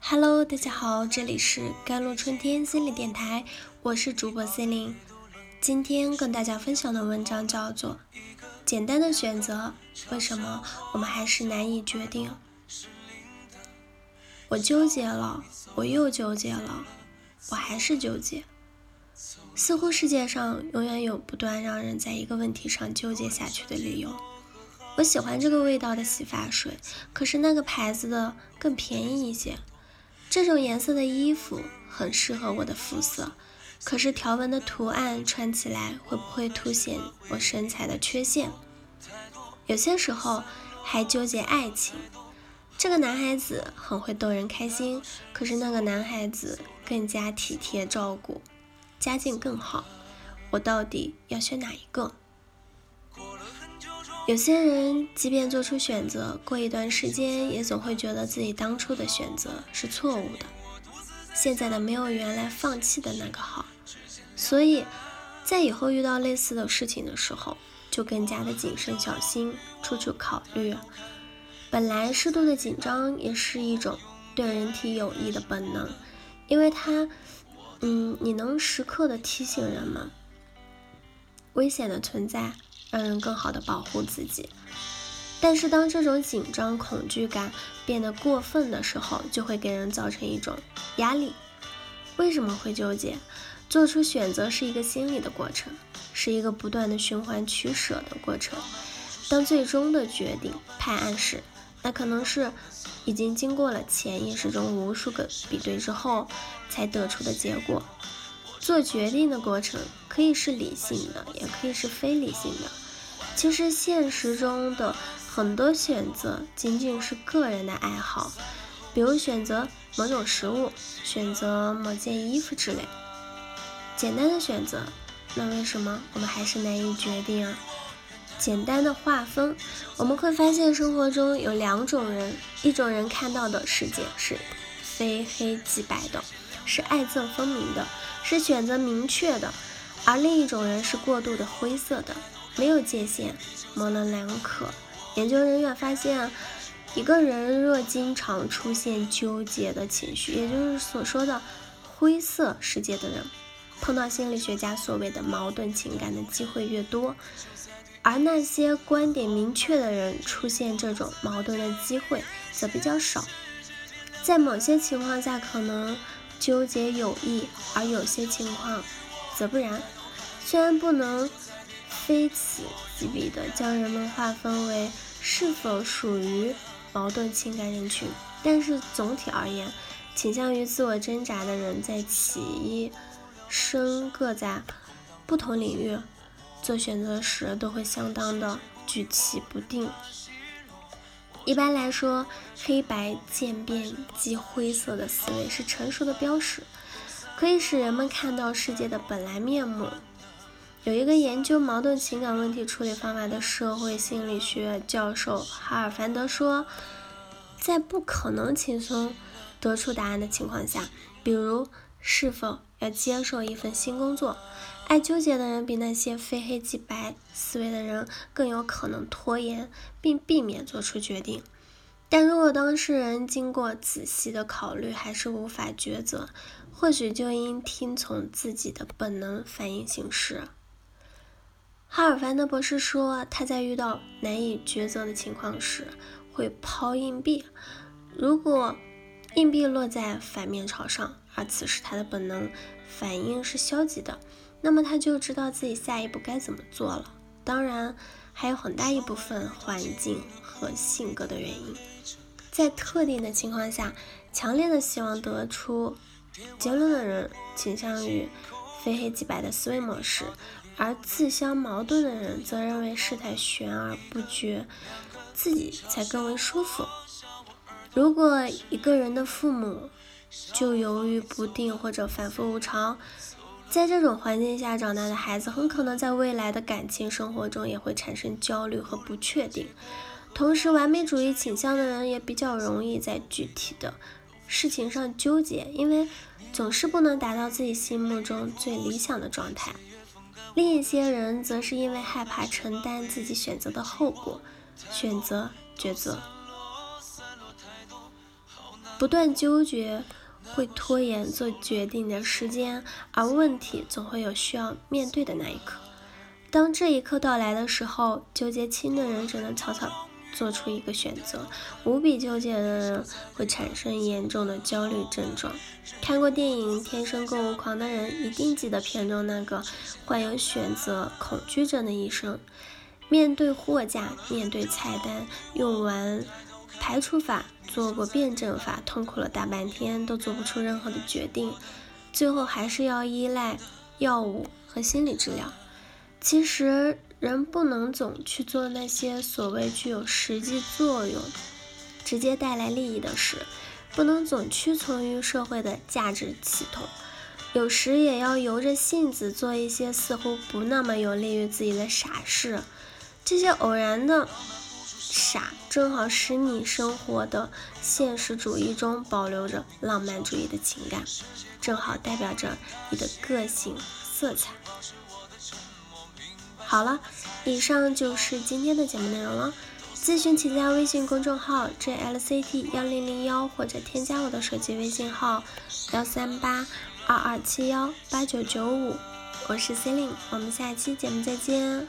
Hello，大家好，这里是甘露春天心理电台，我是主播 C 琳。今天跟大家分享的文章叫做《简单的选择》，为什么我们还是难以决定？我纠结了，我又纠结了，我还是纠结。似乎世界上永远有不断让人在一个问题上纠结下去的理由。我喜欢这个味道的洗发水，可是那个牌子的更便宜一些。这种颜色的衣服很适合我的肤色，可是条纹的图案穿起来会不会凸显我身材的缺陷？有些时候还纠结爱情。这个男孩子很会逗人开心，可是那个男孩子更加体贴照顾，家境更好，我到底要选哪一个？有些人即便做出选择，过一段时间也总会觉得自己当初的选择是错误的，现在的没有原来放弃的那个好，所以在以后遇到类似的事情的时候，就更加的谨慎小心，处处考虑。本来适度的紧张也是一种对人体有益的本能，因为它，嗯，你能时刻的提醒人们危险的存在。让人更好的保护自己，但是当这种紧张、恐惧感变得过分的时候，就会给人造成一种压力。为什么会纠结？做出选择是一个心理的过程，是一个不断的循环取舍的过程。当最终的决定判案时，那可能是已经经过了潜意识中无数个比对之后才得出的结果。做决定的过程可以是理性的，也可以是非理性的。其实现实中的很多选择仅仅是个人的爱好，比如选择某种食物、选择某件衣服之类。简单的选择，那为什么我们还是难以决定啊？简单的划分，我们会发现生活中有两种人：一种人看到的世界是非黑即白的，是爱憎分明的，是选择明确的；而另一种人是过度的灰色的。没有界限，模棱两可。研究人员发现，一个人若经常出现纠结的情绪，也就是所说的灰色世界的人，碰到心理学家所谓的矛盾情感的机会越多；而那些观点明确的人，出现这种矛盾的机会则比较少。在某些情况下，可能纠结有益，而有些情况则不然。虽然不能。非此即彼的将人们划分为是否属于矛盾情感人群，但是总体而言，倾向于自我挣扎的人在其一生各在不同领域做选择时都会相当的举棋不定。一般来说，黑白渐变即灰色的思维是成熟的标识，可以使人们看到世界的本来面目。有一个研究矛盾情感问题处理方法的社会心理学教授哈尔凡德说，在不可能轻松得出答案的情况下，比如是否要接受一份新工作，爱纠结的人比那些非黑即白思维的人更有可能拖延并避免做出决定。但如果当事人经过仔细的考虑还是无法抉择，或许就应听从自己的本能反应行事。阿尔凡德博士说，他在遇到难以抉择的情况时，会抛硬币。如果硬币落在反面朝上，而此时他的本能反应是消极的，那么他就知道自己下一步该怎么做了。当然，还有很大一部分环境和性格的原因。在特定的情况下，强烈的希望得出结论的人，倾向于非黑即白的思维模式。而自相矛盾的人则认为事态悬而不决，自己才更为舒服。如果一个人的父母就犹豫不定或者反复无常，在这种环境下长大的孩子，很可能在未来的感情生活中也会产生焦虑和不确定。同时，完美主义倾向的人也比较容易在具体的事情上纠结，因为总是不能达到自己心目中最理想的状态。另一些人则是因为害怕承担自己选择的后果，选择抉择。不断纠结会拖延做决定的时间，而问题总会有需要面对的那一刻。当这一刻到来的时候，纠结轻的人只能草草。做出一个选择，无比纠结的人会产生严重的焦虑症状。看过电影《天生购物狂》的人一定记得片中那个患有选择恐惧症的医生，面对货架，面对菜单，用完排除法，做过辩证法，痛苦了大半天都做不出任何的决定，最后还是要依赖药物和心理治疗。其实，人不能总去做那些所谓具有实际作用、直接带来利益的事，不能总屈从于社会的价值系统，有时也要由着性子做一些似乎不那么有利于自己的傻事。这些偶然的傻，正好使你生活的现实主义中保留着浪漫主义的情感，正好代表着你的个性色彩。好了，以上就是今天的节目内容了。咨询请加微信公众号 jlct 幺零零幺，或者添加我的手机微信号幺三八二二七幺八九九五。我是 c e l i n e 我们下期节目再见。